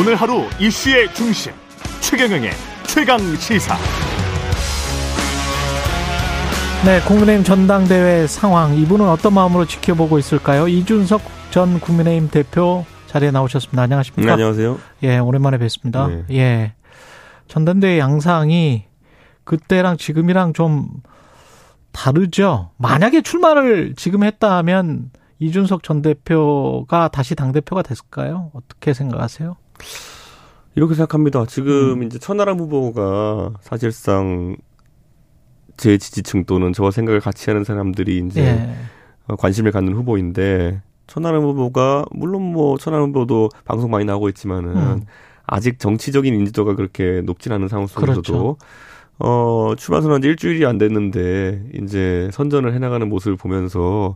오늘 하루 이슈의 중심 최경영의 최강 시사. 네, 국민의힘 전당대회 상황 이분은 어떤 마음으로 지켜보고 있을까요? 이준석 전 국민의힘 대표 자리에 나오셨습니다. 안녕하십니까? 네, 안녕하세요. 예, 오랜만에 뵙습니다. 네. 예. 전당대회 양상이 그때랑 지금이랑 좀 다르죠. 만약에 출마를 지금 했다면 이준석 전 대표가 다시 당 대표가 됐을까요? 어떻게 생각하세요? 이렇게 생각합니다. 지금 음. 이제 천하람 후보가 사실상 제 지지층 또는 저와 생각을 같이 하는 사람들이 이제 예. 어, 관심을 갖는 후보인데 천하람 후보가 물론 뭐 천하람 후보도 방송 많이 나오고 있지만은 음. 아직 정치적인 인지도가 그렇게 높진 않은 상황 속에서도 그렇죠. 어 출마 선언한 지 일주일이 안 됐는데 이제 선전을 해 나가는 모습을 보면서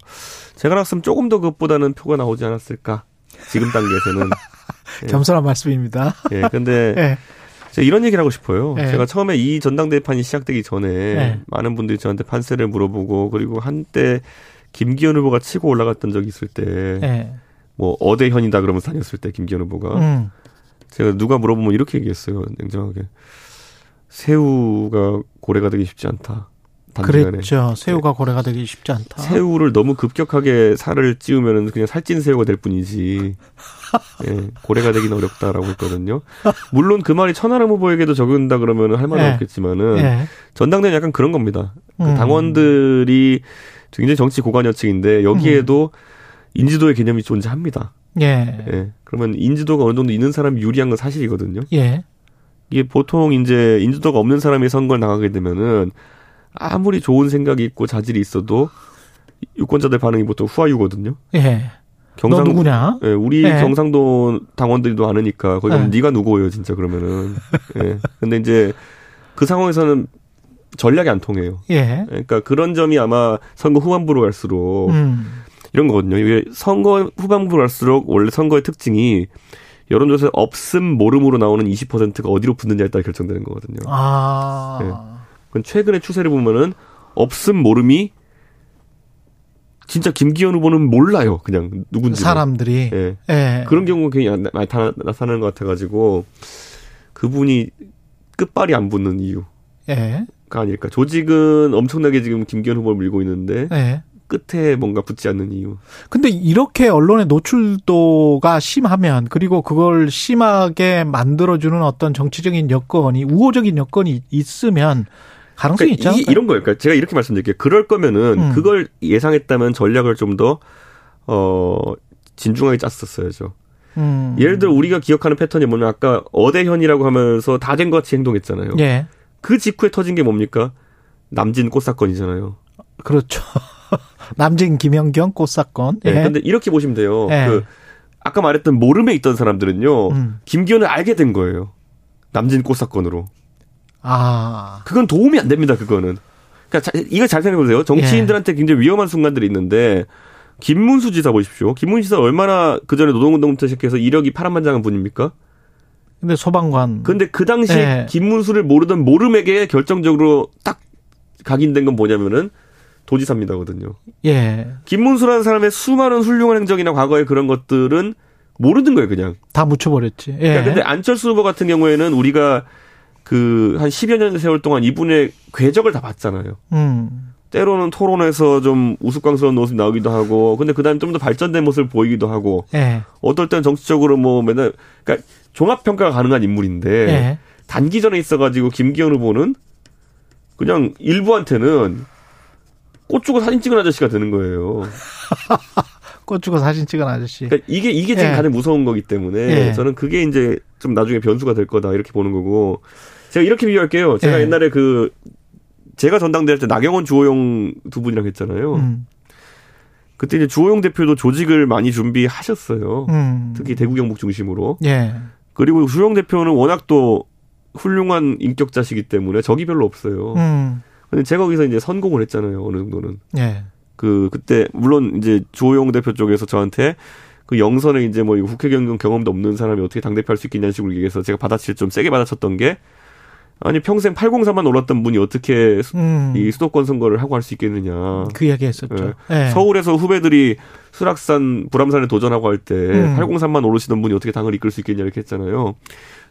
제가 나왔으면 조금 더 그것보다는 표가 나오지 않았을까 지금 단계에서는 예. 겸손한 말씀입니다. 예 근데 예. 제가 이런 얘기를 하고 싶어요. 네. 제가 처음에 이 전당대회판이 시작되기 전에 네. 많은 분들이 저한테 판세를 물어보고 그리고 한때 김기현 후보가 치고 올라갔던 적이 있을 때뭐 예. 어대현이다 그러면서 다녔을 때 김기현 후보가 음. 제가 누가 물어보면 이렇게 얘기했어요. 냉정하게 새우가 고래가 되기 쉽지 않다. 단기간에 그랬죠. 새우가 고래가 되기 쉽지 않다. 새우를 너무 급격하게 살을 찌우면 그냥 살찐 새우가 될 뿐이지. 예, 고래가 되긴 어렵다라고 했거든요. 물론 그 말이 천하람 후보에게도 적용된다 그러면 할 말은 예. 없겠지만은 예. 전당대회는 약간 그런 겁니다. 그 음. 당원들이 굉장히 정치 고관여층인데 여기에도 인지도의 개념이 존재합니다. 예. 예. 그러면 인지도가 어느 정도 있는 사람이 유리한 건 사실이거든요. 예. 이게 보통 이제 인지도가 없는 사람이 선거를 나가게 되면은 아무리 좋은 생각이 있고 자질이 있어도 유권자들 반응이 보통 후하유거든요. 예. 너 경상 누구냐? 예, 우리 네. 경상도 당원들도 아느니까 거기 가면 네. 네가 누구예요, 진짜 그러면은. 예. 근데 이제 그 상황에서는 전략이 안 통해요. 예. 그러니까 그런 점이 아마 선거 후반부로 갈수록 음. 이런 거거든요. 이게 선거 후반부로 갈수록 원래 선거의 특징이 여론조사에 없음 모름으로 나오는 20%가 어디로 붙느냐에 따라 결정되는 거거든요. 아. 네. 최근의 추세를 보면은 없음 모름이 진짜 김기현 후보는 몰라요. 그냥 누군지. 사람들이 예. 예. 그런 경우가 굉장히 나- 많이 나- 나타나는 것 같아가지고 그분이 끝발이 안 붙는 이유가 예. 아닐까. 조직은 엄청나게 지금 김기현 후보를 밀고 있는데 예. 끝에 뭔가 붙지 않는 이유. 근데 이렇게 언론의 노출도가 심하면 그리고 그걸 심하게 만들어주는 어떤 정치적인 여건이 우호적인 여건이 있으면 가능성이 그러니까 않을까요? 이, 이런 거예요. 그러니까 제가 이렇게 말씀드릴게요. 그럴 거면은 음. 그걸 예상했다면 전략을 좀 더 어, 진중하게 짰었어야죠. 음. 예를 들어 우리가 기억하는 패턴이 뭐냐 아까 어대현이라고 하면서 다 된 것 같이 행동했잖아요. 예. 그 직후에 터진 게 뭡니까? 남진 꽃 사건이잖아요. 그렇죠. 남진 김연경 꽃 사건. 예. 예. 근데 이렇게 보시면 돼요. 예. 그 아까 말했던 모름에 있던 사람들은요. 음. 김기현을 알게 된 거예요. 남진 꽃 사건으로. 아. 그건 도움이 안 됩니다. 그거는. 그러니까 자, 이거 잘 생각해 보세요. 정치인들한테 예. 굉장히 위험한 순간들이 있는데 김문수 지사 보십시오. 김문수 지사 얼마나 그 전에 노동운동부터 시작해서 이력이 파란만장한 분입니까? 근데 소방관. 근데 그 당시에 예. 김문수를 모르던 모름에게 결정적으로 딱 각인된 건 뭐냐면은 도지사입니다거든요. 예. 김문수라는 사람의 수많은 훌륭한 행적이나 과거의 그런 것들은 모르는 거예요, 그냥. 다 묻혀버렸지. 예. 그러니까 근데 안철수 후보 같은 경우에는 우리가 그 한 10여 년 세월 동안 이분의 궤적을 다 봤잖아요. 음. 때로는 토론에서 좀 우스꽝스러운 모습이 나오기도 하고, 근데 그 다음에 좀더 발전된 모습을 보이기도 하고, 예. 어떨 때는 정치적으로 뭐 맨날, 그러니까 종합평가가 가능한 인물인데, 예. 단기전에 있어가지고 김기현 후보는 그냥 일부한테는 꽃 주고 사진 찍은 아저씨가 되는 거예요. 꽃 주고 사진 찍은 아저씨. 그러니까 이게 이게 지금 예. 가장 무서운 거기 때문에 예. 저는 그게 이제 좀 나중에 변수가 될 거다 이렇게 보는 거고 제가 이렇게 비유할게요. 제가 예. 옛날에 그 제가 전당대회 때 나경원 주호영 두 분이랑 했잖아요. 음. 그때 이제 주호영 대표도 조직을 많이 준비하셨어요. 음. 특히 대구 경북 중심으로. 예. 그리고 주호영 대표는 워낙 또 훌륭한 인격자시기 때문에 적이 별로 없어요. 음. 근데 제가 거기서 이제 선공을 했잖아요. 어느 정도는. 예. 그 그때 물론 이제 조용 대표 쪽에서 저한테 그 영선에 이제 뭐 국회 경험 경험도 없는 사람이 어떻게 당 대표 할 수 있겠냐는 식으로 얘기해서 제가 받아칠 좀 세게 받아쳤던 게 아니 평생 803만 올랐던 분이 어떻게 수, 음. 이 수도권 선거를 하고 할 수 있겠느냐. 그 이야기 했었죠. 예. 예. 서울에서 후배들이 수락산, 불암산에 도전하고 할때 음. 803만 오르시던 분이 어떻게 당을 이끌 수 있겠냐 이렇게 했잖아요.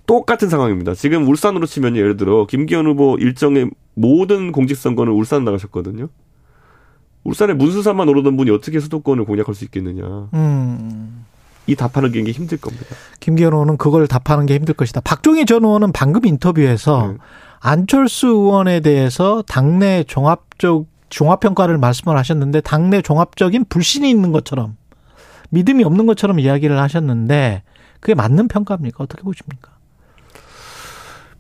똑같은 상황입니다. 지금 울산으로 치면 예를 들어 김기현 후보 일정의 모든 공직선거는 울산 나가셨거든요. 울산에 문수산만 오르던 분이 어떻게 수도권을 공략할 수 있겠느냐. 음. 이 답하는 게 힘들 겁니다. 김기현 의원은 그걸 답하는 게 힘들 것이다. 박종희 전 의원은 방금 인터뷰에서 네. 안철수 의원에 대해서 당내 종합적 종합평가를 말씀을 하셨는데 당내 종합적인 불신이 있는 것처럼 믿음이 없는 것처럼 이야기를 하셨는데 그게 맞는 평가입니까? 어떻게 보십니까?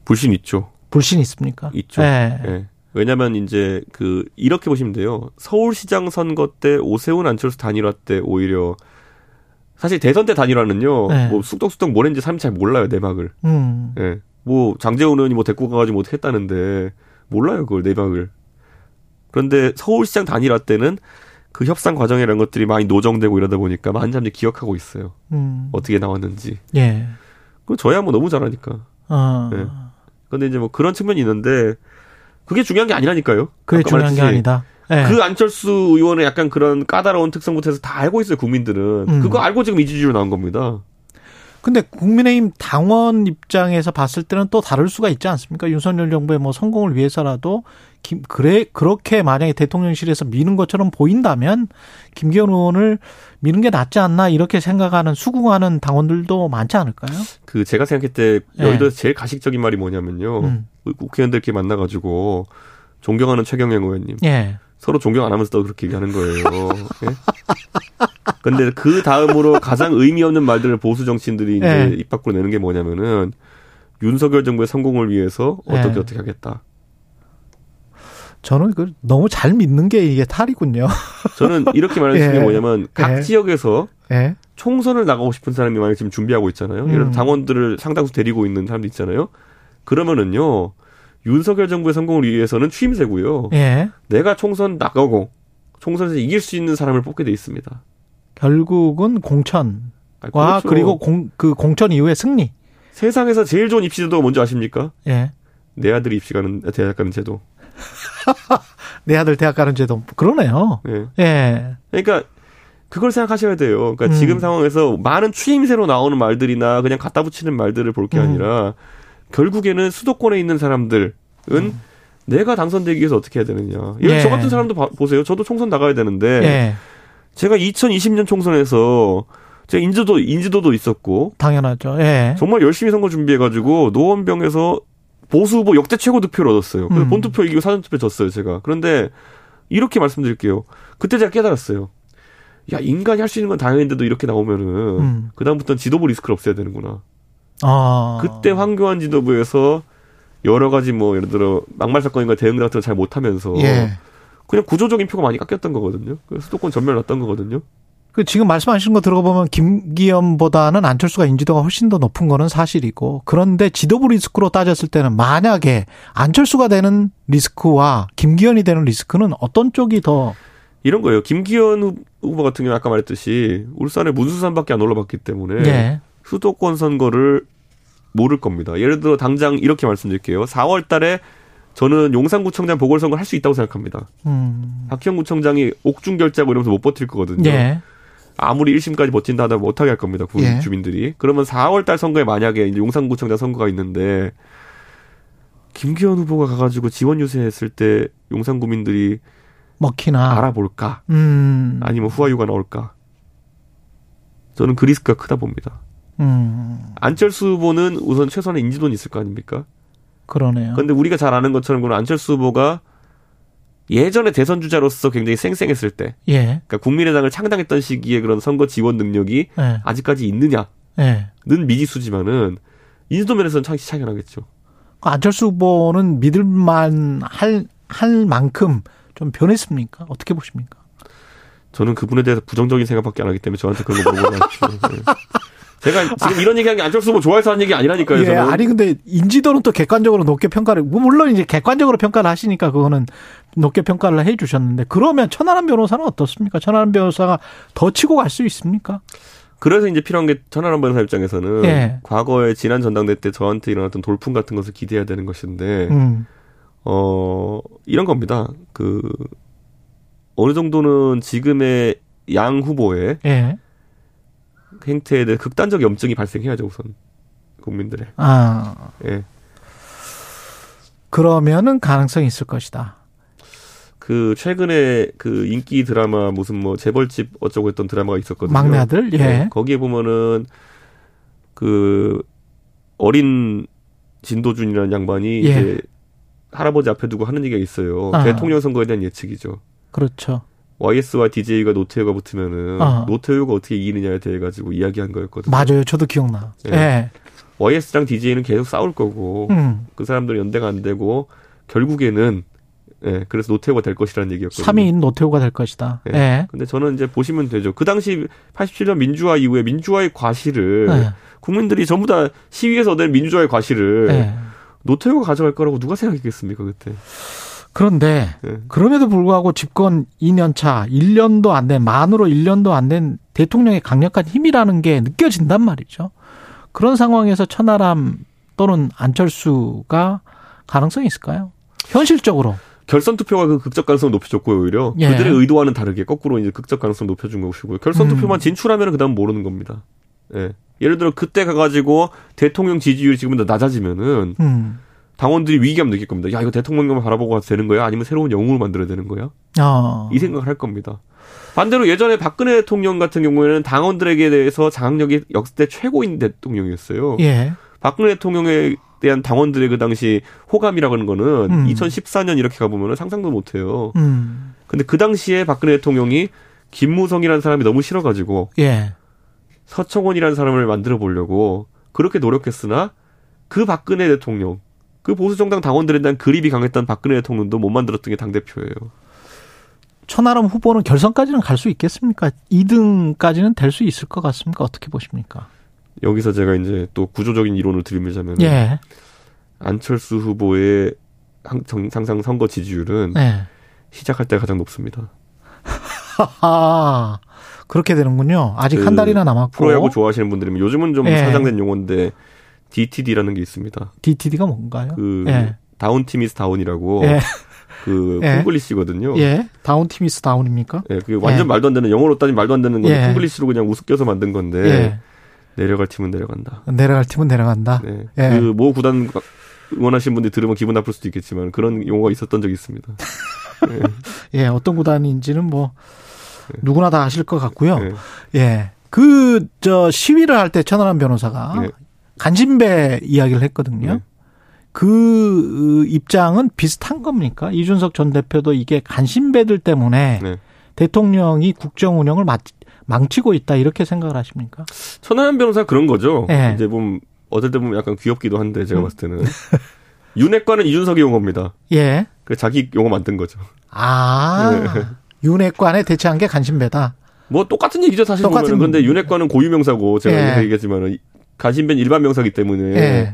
불신 있죠. 불신 있습니까? 있죠. 예. 예. 왜냐면 이제 그 이렇게 보시면 돼요. 서울시장 선거 때 오세훈 안철수 단일화 때 오히려 사실 대선 때 단일화는요. 네. 뭐 쑥덕쑥덕 뭘 했는지 사람이 잘 몰라요 내막을. 음. 예. 뭐 장재훈 의원이 뭐 데리고 가가지고 뭐 어떻게 했다는데 몰라요 그걸 내막을. 그런데 서울시장 단일화 때는 그 협상 과정이라는 것들이 많이 노정되고 이러다 보니까 많은 사람들이 기억하고 있어요. 음. 어떻게 나왔는지. 예. 그 저야 뭐 너무 잘하니까. 어. 네. 근데 이제 뭐 그런 측면이 있는데 그게 중요한 게 아니라니까요. 그게 중요한 게 아니다. 예. 그 안철수 의원의 약간 그런 까다로운 특성부터 해서 다 알고 있어요, 국민들은. 음. 그거 알고 지금 이 지지로 나온 겁니다. 근데 국민의힘 당원 입장에서 봤을 때는 또 다를 수가 있지 않습니까? 윤석열 정부의 뭐 성공을 위해서라도 김 그래 그렇게 만약에 대통령실에서 미는 것처럼 보인다면 김기현 의원을 미는 게 낫지 않나 이렇게 생각하는 수긍하는 당원들도 많지 않을까요? 그 제가 생각할 때 네. 여의도에서 제일 가식적인 말이 뭐냐면요. 음. 국회의원들끼리 만나가지고 존경하는 최경영 의원님. 예. 서로 존경 안 하면서 또 그렇게 얘기하는 거예요. 예? 근데 그 다음으로 가장 의미 없는 말들을 보수 정치인들이 이제 예. 입 밖으로 내는 게 뭐냐면은 윤석열 정부의 성공을 위해서 어떻게 예. 어떻게 하겠다. 저는 그 너무 잘 믿는 게 이게 탈이군요. 저는 이렇게 말할 수 있는 예. 게 뭐냐면 각 예. 지역에서 예. 총선을 나가고 싶은 사람이 만약 지금 준비하고 있잖아요. 음. 들어 당원들을 상당수 데리고 있는 사람도 있잖아요. 그러면은요. 윤석열 정부의 성공을 위해서는 취임새고요. 예. 내가 총선 나가고 총선에서 이길 수 있는 사람을 뽑게 돼 있습니다. 결국은 공천과 아, 그렇죠. 그리고 공, 그 공천 이후의 승리. 세상에서 제일 좋은 입시 제도가 뭔지 아십니까? 예. 내 아들이 입시 가는 대학 가는 제도. 내 아들 대학 가는 제도. 그러네요. 예. 예. 그러니까 그걸 생각하셔야 돼요. 그러니까 음. 지금 상황에서 많은 추임새로 나오는 말들이나 그냥 갖다 붙이는 말들을 볼게 음. 아니라 결국에는 수도권에 있는 사람들은 내가 당선되기 위해서 어떻게 해야 되느냐. 예를 예. 저 같은 사람도 봐- 보세요. 저도 총선 나가야 되는데 예. 제가 2020년 총선에서 제가 인지도 인지도도 있었고 당연하죠. 예. 정말 열심히 선거 준비해가지고 노원병에서 보수 후보 역대 최고 득표를 얻었어요. 그래서 음. 본투표 이기고 사전투표 졌어요, 제가. 그런데 이렇게 말씀드릴게요. 그때 제가 깨달았어요. 야, 인간이 할 수 있는 건 당연한데도 이렇게 나오면은 음. 그 다음부터는 지도부 리스크를 없애야 되는구나. 아. 그때 황교안 지도부에서 여러 가지 뭐 예를 들어 막말 사건인가 대응 같은 거잘 못하면서 예. 그냥 구조적인 표가 많이 깎였던 거거든요. 그래서 수도권 전멸 났던 거거든요. 그 지금 말씀하시는 거 들어보면 김기현보다는 안철수가 인지도가 훨씬 더 높은 거는 사실이고 그런데 지도부 리스크로 따졌을 때는 만약에 안철수가 되는 리스크와 김기현이 되는 리스크는 어떤 쪽이 더 이런 거예요. 김기현 후- 후보 같은 경우 는 아까 말했듯이 울산에 문수산밖에 안 올라봤기 때문에 예. 수도권 선거를 모를 겁니다. 예를 들어 당장 이렇게 말씀드릴게요. 4월 달에 저는 용산구청장 보궐선거를 할수 있다고 생각합니다. 음. 박형 구청장이 옥중 결자고 이러면서 못 버틸 거거든요. 예. 아무리 1심까지 버틴다 하다 못하게 할 겁니다. 구 예. 주민들이. 그러면 4월 달 선거에 만약에 이제 용산구청장 선거가 있는데 김기현 후보가 가가지고 지원 유세했을 때 용산 구민들이 먹히나. 알아볼까? 음. 아니면 후화유가 나올까? 저는 그 리스크가 크다 봅니다. 음. 안철수 후보는 우선 최소한의 인지도는 있을 거 아닙니까? 그러네요. 그런데 우리가 잘 아는 것처럼 그는 안철수 후보가 예전에 대선 주자로서 굉장히 쌩쌩했을 때, 예. 그러니까 국민의당을 창당했던 시기에 그런 선거 지원 능력이 예. 아직까지 있느냐는 예. 미지수지만은 인지도 면에서는 차이가 나겠죠. 그 안철수 후보는 믿을만 할, 할 만큼 좀 변했습니까? 어떻게 보십니까? 저는 그분에 대해서 부정적인 생각밖에 안 하기 때문에 저한테 그런 거 물어보지 마십시오. 네. 제가 지금 이런 얘기한 게 안철수 후보 좋아해서 하는 얘기 아니라니까요. 예, 저는. 아니 근데 인지도는 또 객관적으로 높게 평가를 뭐 물론 이제 객관적으로 평가를 하시니까 그거는 높게 평가를 해 주셨는데 그러면 천하람 변호사는 어떻습니까? 천하람 변호사가 더 치고 갈 수 있습니까? 그래서 이제 필요한 게 천하람 변호사 입장에서는 예. 과거에 지난 전당대 때 저한테 일어났던 돌풍 같은 것을 기대해야 되는 것인데 음. 어 이런 겁니다. 그 어느 정도는 지금의 양 후보의 예. 행태에 대해 극단적 염증이 발생해야죠 우선 국민들의. 아 예. 그러면은 가능성이 있을 것이다. 그 최근에 그 인기 드라마 무슨 뭐 재벌집 어쩌고 했던 드라마가 있었거든요. 막내 아들 예. 네, 거기에 보면은 그 어린 진도준이라는 양반이 예. 이제 할아버지 앞에 두고 하는 얘기가 있어요. 아. 대통령 선거에 대한 예측이죠. 그렇죠. YS와 DJ가 노태우가 붙으면은 아. 노태우가 어떻게 이기느냐에 대해 가지고 이야기한 거였거든요. 맞아요. 저도 기억나. 예. 예. YS랑 DJ는 계속 싸울 거고 음. 그 사람들은 연대가 안 되고 결국에는 예, 그래서 노태우가 될 것이라는 얘기였거든요. 3위인 노태우가 될 것이다. 예. 예. 근데 저는 이제 보시면 되죠. 그 당시 87년 민주화 이후에 민주화의 과실을 예. 국민들이 전부 다 시위에서 얻은 민주화의 과실을 예. 노태우가 가져갈 거라고 누가 생각했겠습니까 그때? 그런데 예. 그럼에도 불구하고 집권 2년 차, 1년도 안 된, 만으로 1년도 안 된 대통령의 강력한 힘이라는 게 느껴진단 말이죠. 그런 상황에서 천하람 또는 안철수가 가능성이 있을까요? 현실적으로. 결선 투표가 그 극적 가능성을 높여줬고요 오히려 예. 그들의 의도와는 다르게 거꾸로 이제 극적 가능성 을 높여준 것이고요. 결선 음. 투표만 진출하면 그다음 모르는 겁니다. 예. 예를 들어 그때 가가지고 대통령 지지율이 지금보다 낮아지면은 음. 당원들이 위기감 느낄 겁니다. 야 이거 대통령만 바라보고 가도 되는 거야? 아니면 새로운 영웅을 만들어야 되는 거야? 어. 이 생각을 할 겁니다. 반대로 예전에 박근혜 대통령 같은 경우에는 당원들에게 대해서 장악력이 역대 최고인 대통령이었어요. 예. 박근혜 대통령에 대한 당원들의 그 당시 호감이라고 하는 거는 음. 2014년 이렇게 가보면 상상도 못 해요. 음. 근데 그 당시에 박근혜 대통령이 김무성이라는 사람이 너무 싫어가지고 예. 서청원이라는 사람을 만들어 보려고 그렇게 노력했으나 그 박근혜 대통령, 그 보수정당 당원들에 대한 그립이 강했던 박근혜 대통령도 못 만들었던 게 당대표예요. 천하람 후보는 결선까지는 갈 수 있겠습니까? 2등까지는 될 수 있을 것 같습니까? 어떻게 보십니까? 여기서 제가 이제 또 구조적인 이론을 들이밀자면 예. 안철수 후보의 항- 정- 상상 선거 지지율은 예. 시작할 때 가장 높습니다. 아, 그렇게 되는군요. 아직 그 한 달이나 남았고. 프로야구 좋아하시는 분들이면 요즘은 좀 예. 사장된 용어인데 DTD라는 게 있습니다. DTD가 뭔가요? 그 예. down team is down이라고 예. 그 예. 콩글리시거든요. 예. down team is down입니까? 예, 그게 완전 예. 말도 안 되는 영어로 따지면 말도 안 되는 건데 예. 콩글리시로 그냥 우습게서 만든 건데 예. 내려갈 팀은 내려간다. 내려갈 팀은 내려간다. 네. 예. 그모 구단 응원하시는 분들이 들으면 기분 나쁠 수도 있겠지만 그런 용어가 있었던 적이 있습니다. 예, 어떤 구단인지는 뭐 누구나 다 아실 것 같고요. 예. 예. 그저 시위를 할 때 천하람 변호사가 네. 간신배 이야기를 했거든요. 네. 그 입장은 비슷한 겁니까? 이준석 전 대표도 이게 간신배들 때문에 네. 대통령이 국정 운영을 마- 망치고 있다 이렇게 생각을 하십니까? 천하람 변호사 그런 거죠. 예. 이제 보면 어떨 때 보면 약간 귀엽기도 한데 제가 음. 봤을 때는 윤핵관은 이준석의 용어입니다. 예. 그 자기 용어 만든 거죠. 아. 네. 윤핵관에 대체한 게 간신배다. 뭐 똑같은 얘기죠 사실 똑같은- 보면은 근데 윤핵관은 고유명사고 제가 예. 얘기했지만은 간신배는 일반 명사기 때문에 예.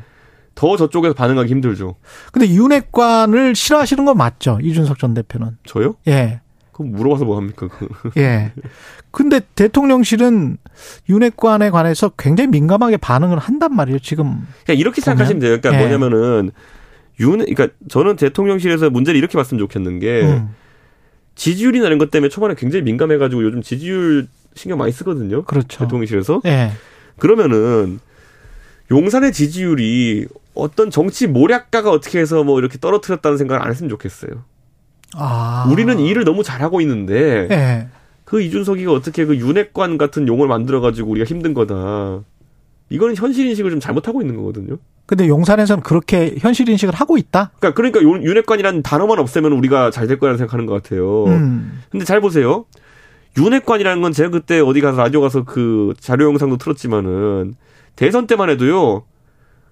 더 저쪽에서 반응하기 힘들죠. 근데 윤핵관을 싫어하시는 건 맞죠? 이준석 전 대표는. 저요? 예. 그럼 물어봐서 뭐 합니까? 그. 예. 근데 대통령실은 윤핵관에 관해서 굉장히 민감하게 반응을 한단 말이에요, 지금. 그러니까 이렇게 생각하시면 돼요. 그러니까 예. 뭐냐면은 윤 그러니까 저는 대통령실에서 문제를 이렇게 봤으면 좋겠는 게 음, 지지율이나 이런 것 때문에 초반에 굉장히 민감해가지고 요즘 지지율 신경 많이 쓰거든요. 그렇죠. 대통령실에서 예. 그러면은 용산의 지지율이 어떤 정치 모략가가 어떻게 해서 뭐 이렇게 떨어뜨렸다는 생각을 안 했으면 좋겠어요. 아. 우리는 이 일을 너무 잘하고 있는데 예. 그 이준석이가 어떻게 그 윤핵관 같은 용어를 만들어가지고 우리가 힘든 거다. 이거는 현실 인식을 좀 잘못하고 있는 거거든요. 근데 용산에서는 그렇게 현실 인식을 하고 있다? 그러니까 그러니까 요- 윤핵관이라는 단어만 없애면 우리가 잘 될 거라는 생각하는 것 같아요. 음. 근데 잘 보세요. 윤핵관이라는 건 제가 그때 어디 가서 라디오 가서 그 자료 영상도 틀었지만은 대선 때만 해도요.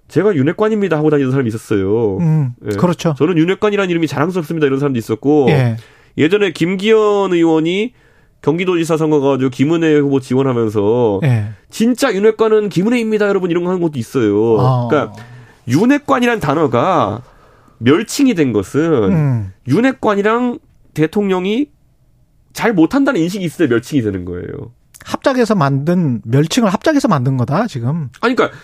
제가 윤핵관입니다 하고 다니는 사람이 있었어요. 음. 예. 그렇죠. 저는 윤핵관이라는 이름이 자랑스럽습니다 이런 사람도 있었고 예. 예전에 김기현 의원이 경기도지사 선거 가지고 김은혜 후보 지원하면서 예. 진짜 윤핵관은 김은혜입니다 여러분 이런 거 하는 것도 있어요. 아. 그러니까 윤핵관이란 단어가 멸칭이 된 것은 음. 윤핵관이랑 대통령이 잘 못한다는 인식이 있을 때 멸칭이 되는 거예요. 합작해서 만든 멸칭을 합작해서 만든 거다 지금. 아니 그러니까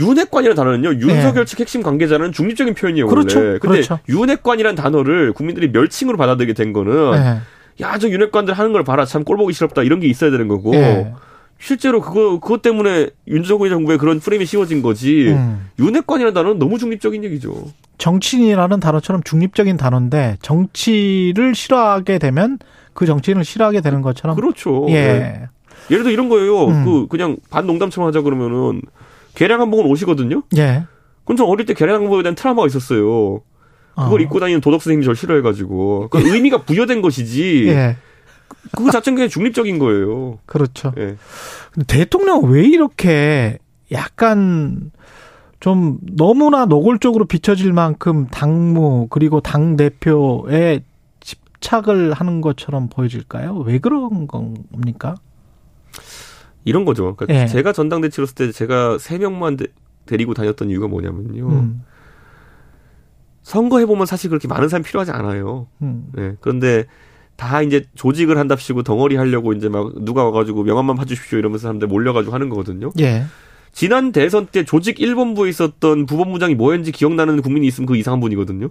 윤핵관이라는 단어는요. 윤석열 측 핵심 관계자는 중립적인 표현이에요. 그렇죠. 원래. 근데 그렇죠. 윤핵관이라는 단어를 국민들이 멸칭으로 받아들이게 된 거는 예. 야저 윤핵관들 하는 걸 봐라 참 꼴보기 싫었다 이런 게 있어야 되는 거고 예. 실제로 그거 그것 때문에 윤석열 정부의 그런 프레임이 씌워진 거지. 음. 윤핵관이라는 단어는 너무 중립적인 얘기죠. 정치인이라는 단어처럼 중립적인 단어인데 정치를 싫어하게 되면 그 정치인을 싫어하게 되는 것처럼. 그렇죠. 예. 네. 예를 들어 이런 거예요. 음. 그 그냥 반 농담처럼 하자 그러면은 계량 한복은 옷이거든요. 예. 그럼 저 어릴 때 계량 한복에 대한 트라우마가 있었어요. 그걸 어. 입고 다니는 도덕 선생님이 저를 싫어해가지고 그 의미가 부여된 것이지. 예. 그거 자체는 그냥 중립적인 거예요. 그렇죠. 예. 근데 대통령 왜 이렇게 약간 좀 너무나 노골적으로 비춰질 만큼 당무 그리고 당 대표에 집착을 하는 것처럼 보여질까요? 왜 그런 겁니까? 이런 거죠. 그러니까 예. 제가 전당대회 치렀을 때 제가 세 명만 데, 데리고 다녔던 이유가 뭐냐면요. 음, 선거 해보면 사실 그렇게 많은 사람이 필요하지 않아요. 음, 예. 그런데 다 이제 조직을 한답시고 덩어리 하려고 이제 막 누가 와가지고 명함만 봐주십시오 이러면서 사람들 몰려가지고 하는 거거든요. 예, 지난 대선 때 조직 1본부에 있었던 부본부장이 뭐였는지 기억나는 국민이 있으면 그 이상한 분이거든요.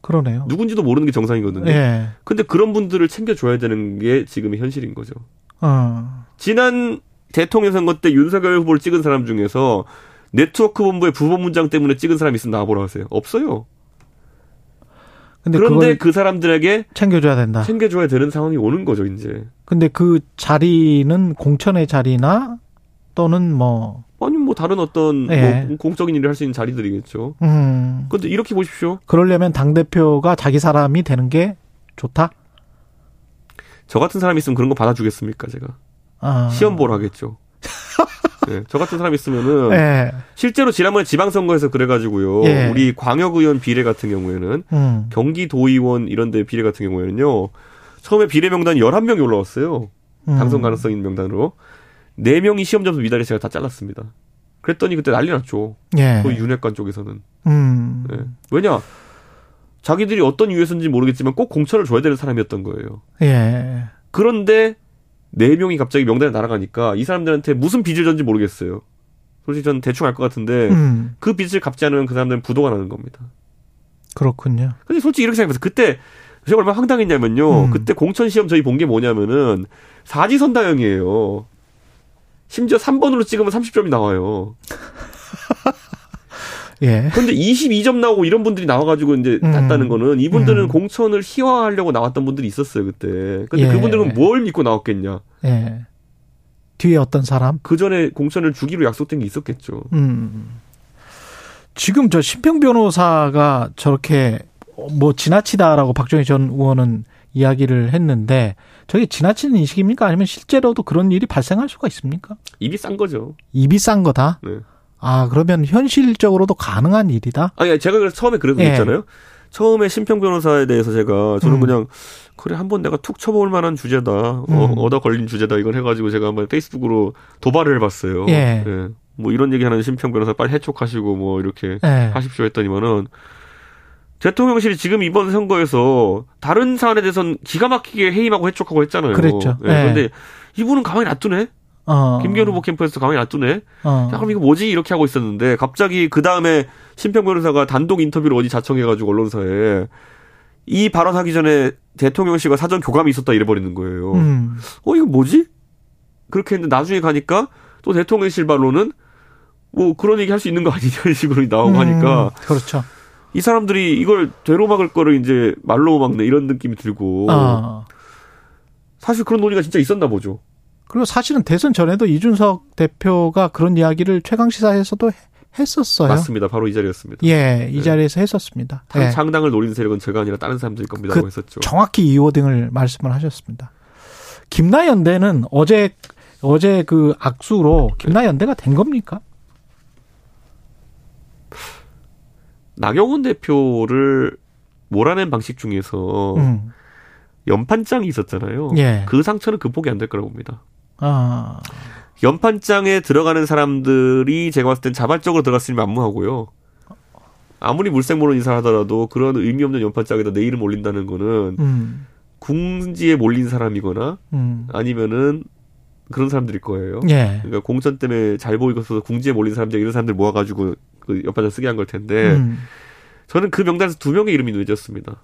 그러네요. 누군지도 모르는 게 정상이거든요. 예, 근데 그런 분들을 챙겨줘야 되는 게 지금의 현실인 거죠. 어, 지난 대통령 선거 때 윤석열 후보를 찍은 사람 중에서 네트워크 본부의 부본부장 때문에 찍은 사람이 있으면 나와보라 하세요. 없어요. 그런데 그 사람들에게 챙겨줘야 된다. 챙겨줘야 되는 상황이 오는 거죠, 이제. 근데 그 자리는 공천의 자리나 또는 뭐, 아니, 뭐, 다른 어떤, 예. 뭐, 공적인 일을 할 수 있는 자리들이겠죠. 음, 근데 이렇게 보십시오. 그러려면 당 대표가 자기 사람이 되는 게 좋다. 저 같은 사람이 있으면 그런 거 받아주겠습니까, 제가? 아, 시험 보러 하겠죠. 네, 저 같은 사람이 있으면은, 예, 실제로 지난번에 지방선거에서 그래가지고요. 예. 우리 광역의원 비례 같은 경우에는, 음, 경기도의원 이런 데 비례 같은 경우에는요. 처음에 비례 명단이 11명이 올라왔어요. 음. 당선 가능성 있는 명단으로. 4명이 시험 점수 미달에 제가 다 잘랐습니다. 그랬더니 그때 난리 났죠. 예, 그 윤핵관 쪽에서는. 음, 예. 왜냐? 자기들이 어떤 이유에서인지 모르겠지만 꼭 공천을 줘야 되는 사람이었던 거예요. 예, 그런데 4명이 갑자기 명단에 날아가니까 이 사람들한테 무슨 빚을 졌는지 모르겠어요. 솔직히 저는 대충 알 것 같은데 음, 그 빚을 갚지 않으면 그 사람들은 부도가 나는 겁니다. 그렇군요. 근데 솔직히 이렇게 생각해보세요. 그때 제가 얼마나 황당했냐면요. 음. 그때 공천 시험 저희 본 게 뭐냐면은 사지선다형이에요. 심지어 3번으로 찍으면 30점이 나와요. 예, 근데 22점 나오고 이런 분들이 나와가지고 이제 음. 났다는 거는 이분들은 음. 공천을 희화하려고 나왔던 분들이 있었어요, 그때. 근데 예. 그분들은 뭘 믿고 나왔겠냐. 예. 뒤에 어떤 사람? 그 전에 공천을 주기로 약속된 게 있었겠죠. 음. 지금 저 심평 변호사가 저렇게 뭐 지나치다라고 박정희 전 의원은 이야기를 했는데 저게 지나치는 인식입니까? 아니면 실제로도 그런 일이 발생할 수가 있습니까? 입이 싼 거죠. 입이 싼 거다. 네. 아 그러면 현실적으로도 가능한 일이다. 아니, 제가 그래서 처음에 그래서 예. 그랬잖아요. 처음에 심평 변호사에 대해서 제가 저는 음. 그냥 그래 한번 내가 툭 쳐볼 만한 주제다. 어, 음. 얻어 걸린 주제다. 이걸 해가지고 제가 한번 페이스북으로 도발을 해봤어요. 예. 뭐 이런 얘기하는 심평 변호사 빨리 해촉하시고 뭐 이렇게 예. 하십시오 했더니만은 대통령실이 지금 이번 선거에서 다른 사안에 대해서는 기가 막히게 해임하고 해촉하고 했잖아요. 그랬죠. 예, 예. 그런데 이분은 가만히 놔두네. 어. 김기현 후보 캠프에서 가만히 놔두네. 어. 야, 그럼 이거 뭐지? 이렇게 하고 있었는데 갑자기 그 다음에 심평 변호사가 단독 인터뷰를 어디 자청해가지고 언론사에 이 발언하기 전에 대통령실과 사전 교감이 있었다 이래버리는 거예요. 음. 어 이거 뭐지? 그렇게 했는데 나중에 가니까 또 대통령실 발로는 뭐 그런 얘기 할 수 있는 거 아니냐 이런 식으로 나오고 하니까 음, 그렇죠. 이 사람들이 이걸 되로 막을 거를 이제 말로 막네 이런 느낌이 들고 어. 사실 그런 논의가 진짜 있었나 보죠. 그리고 사실은 대선 전에도 이준석 대표가 그런 이야기를 최강 시사에서도 해- 했었어요. 맞습니다. 바로 이 자리였습니다. 예, 이 네. 자리에서 했었습니다. 당 예. 창당을 노리는 세력은 제가 아니라 다른 사람들일 겁니다라고 그 했었죠. 정확히 이 워딩을 말씀을 하셨습니다. 김나연대는 어제 어제 그 악수로 김나연대가 된 겁니까? 나경원 대표를 몰아낸 방식 중에서 음. 연판장이 있었잖아요. 예. 그 상처는 극복이 안 될 거라고 봅니다. 아. 연판장에 들어가는 사람들이 제가 봤을 땐 자발적으로 들어갔으면 만무하고요. 아무리 물색 모르는 인사를 하더라도 그런 의미 없는 연판장에다 내 이름 올린다는 거는 음. 궁지에 몰린 사람이거나 음. 아니면은 그런 사람들일 거예요. 예. 그러니까 공천 때문에 잘 보이고서 궁지에 몰린 사람들 이런 사람들 모아가지고 그 옆반장 쓰게 한 걸 텐데 음. 저는 그 명단에서 두 명의 이름이 눈여졌습니다.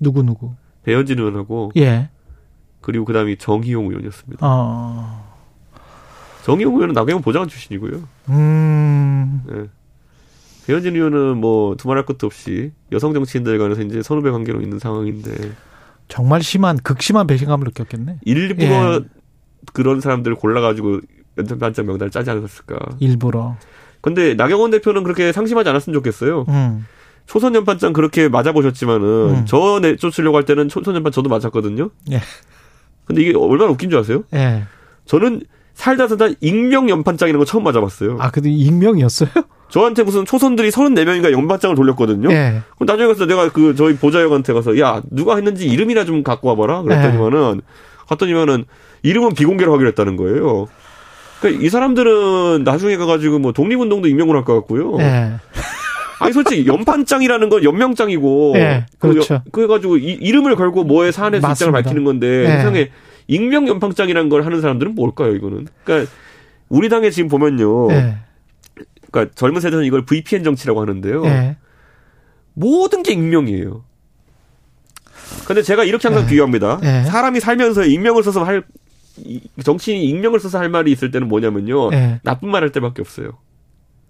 누구 누구? 배현진 의원하고 예. 그리고 그 다음이 정희용 의원이었습니다. 어. 정희용 의원은 나경원 보좌관 출신이고요. 음. 예. 배현진 의원은 뭐 두말할 것도 없이 여성 정치인들 간에서 이제 선후배 관계로 있는 상황인데 정말 심한 극심한 배신감을 느꼈겠네. 일부러 예. 그런 사람들을 골라가지고 연전반장 명단을 짜지 않았을까. 일부러. 근데 나경원 대표는 그렇게 상심하지 않았으면 좋겠어요. 음. 초선 연반장 그렇게 맞아보셨지만은 음. 저 내쫓으려고 할 때는 초선 연반 저도 맞았거든요. 예. 근데 이게 얼마나 웃긴 줄 아세요? 예. 저는 살다 살다 익명 연판장이라는 거 처음 맞아봤어요. 아, 근데 익명이었어요? 저한테 무슨 초선들이 34명인가 연반장을 돌렸거든요. 예. 그럼 나중에 가서 내가 그 저희 보좌역한테 가서 야 누가 했는지 이름이나 좀 갖고 와봐라 그랬더니만은 갔더니만은 이름은 비공개로 하기로 했다는 거예요. 그러니까 이 사람들은 나중에 가가지고 뭐 독립운동도 익명으로 할 것 같고요. 예. 아니 솔직히 연판장이라는 건 연명장이고 예, 그렇죠. 그, 래가지고 이 름을 걸고 뭐에 사안에서 입장을. 밝히는 건데 예. 세상에 익명 연판장이라는 걸 하는 사람들은 뭘까요 이거는? 그러니까 우리 당에 지금 보면요. 예. 그러니까 젊은 세대는 이걸 VPN 정치라고 하는데요. 예. 모든 게 익명이에요. 근데 제가 이렇게 항상 예. 비유합니다. 예. 사람이 살면서 익명을 써서 할 이- 정치인이 익명을 써서 할 말이 있을 때는 뭐냐면요. 예. 나쁜 말 할 때밖에 없어요.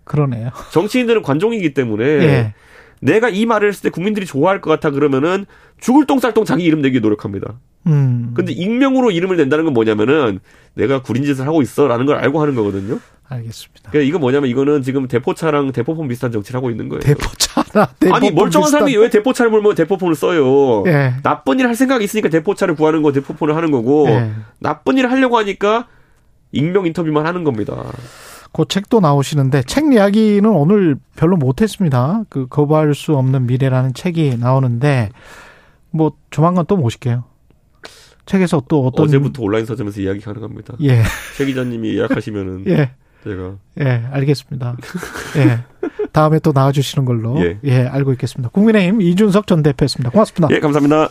그러네요. 정치인들은 관종이기 때문에 예. 내가 이 말을 했을 때 국민들이 좋아할 것 같아 그러면은 죽을 똥쌀똥 자기 이름 내기 노력합니다. 음. 근데 익명으로 이름을 낸다는 건 뭐냐면은 내가 구린 짓을 하고 있어라는 걸 알고 하는 거거든요. 알겠습니다. 그러니까 이거 뭐냐면 이거는 지금 대포차랑 대포폰 비슷한 정치를 하고 있는 거예요. 대포차나 대포 아니 멀쩡한 사람이 왜 대포차를 몰면 대포폰을 써요? 예. 나쁜 일 할 생각이 있으니까 대포차를 구하는 거 대포폰을 하는 거고 예. 나쁜 일을 하려고 하니까 익명 인터뷰만 하는 겁니다. 그 책도 나오시는데 책 이야기는 오늘 별로 못했습니다. 그 거부할 수 없는 미래라는 책이 나오는데 뭐 조만간 또 모실게요. 책에서 또 어떤 어제부터 온라인 서점에서 이야기 가능합니다. 예, 최 기자님이 예약하시면은 예, 제가 예, 알겠습니다. 예. 다음에 또 나와주시는 걸로 예. 예 알고 있겠습니다. 국민의힘 이준석 전 대표였습니다. 고맙습니다. 예 감사합니다.